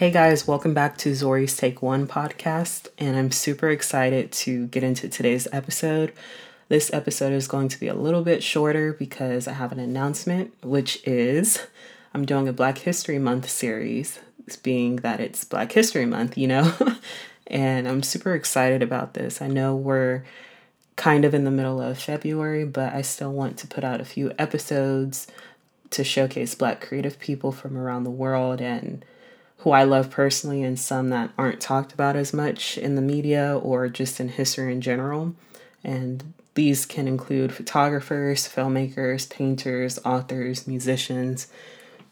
Hey guys, welcome back to Zorrie's Take One podcast, and I'm super excited to get into today's episode. This episode is going to be a little bit shorter because I have an announcement, which is I'm doing a Black History Month series, being that it's Black History Month, you know? and I'm super excited about this. I know we're kind of in the middle of February, but I still want to put out a few episodes to showcase Black creative people from around the world and who I love personally, and some that aren't talked about as much in the media or just in history in general. And these can include photographers, filmmakers, painters, authors, musicians,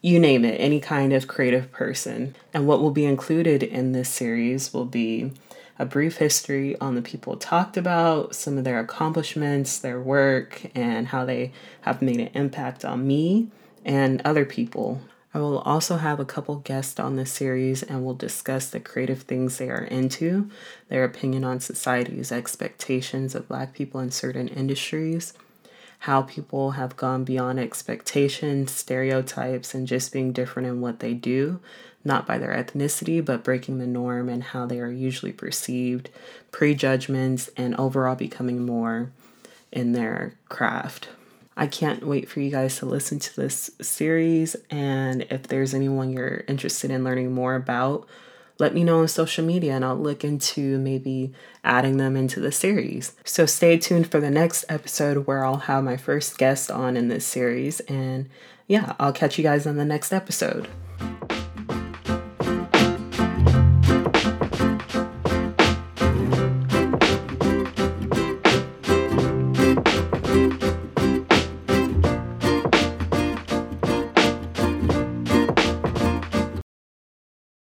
you name it, any kind of creative person. And what will be included in this series will be a brief history on the people talked about, some of their accomplishments, their work, and how they have made an impact on me and other people. I will also have a couple guests on this series and we'll discuss the creative things they are into, their opinion on society's expectations of Black people in certain industries, how people have gone beyond expectations, stereotypes, and just being different in what they do, not by their ethnicity, but breaking the norm and how they are usually perceived, prejudgments, and overall becoming more in their craft. I can't wait for you guys to listen to this series. And if there's anyone you're interested in learning more about, let me know on social media and I'll look into maybe adding them into the series. So stay tuned for the next episode where I'll have my first guest on in this series. And yeah, I'll catch you guys on the next episode.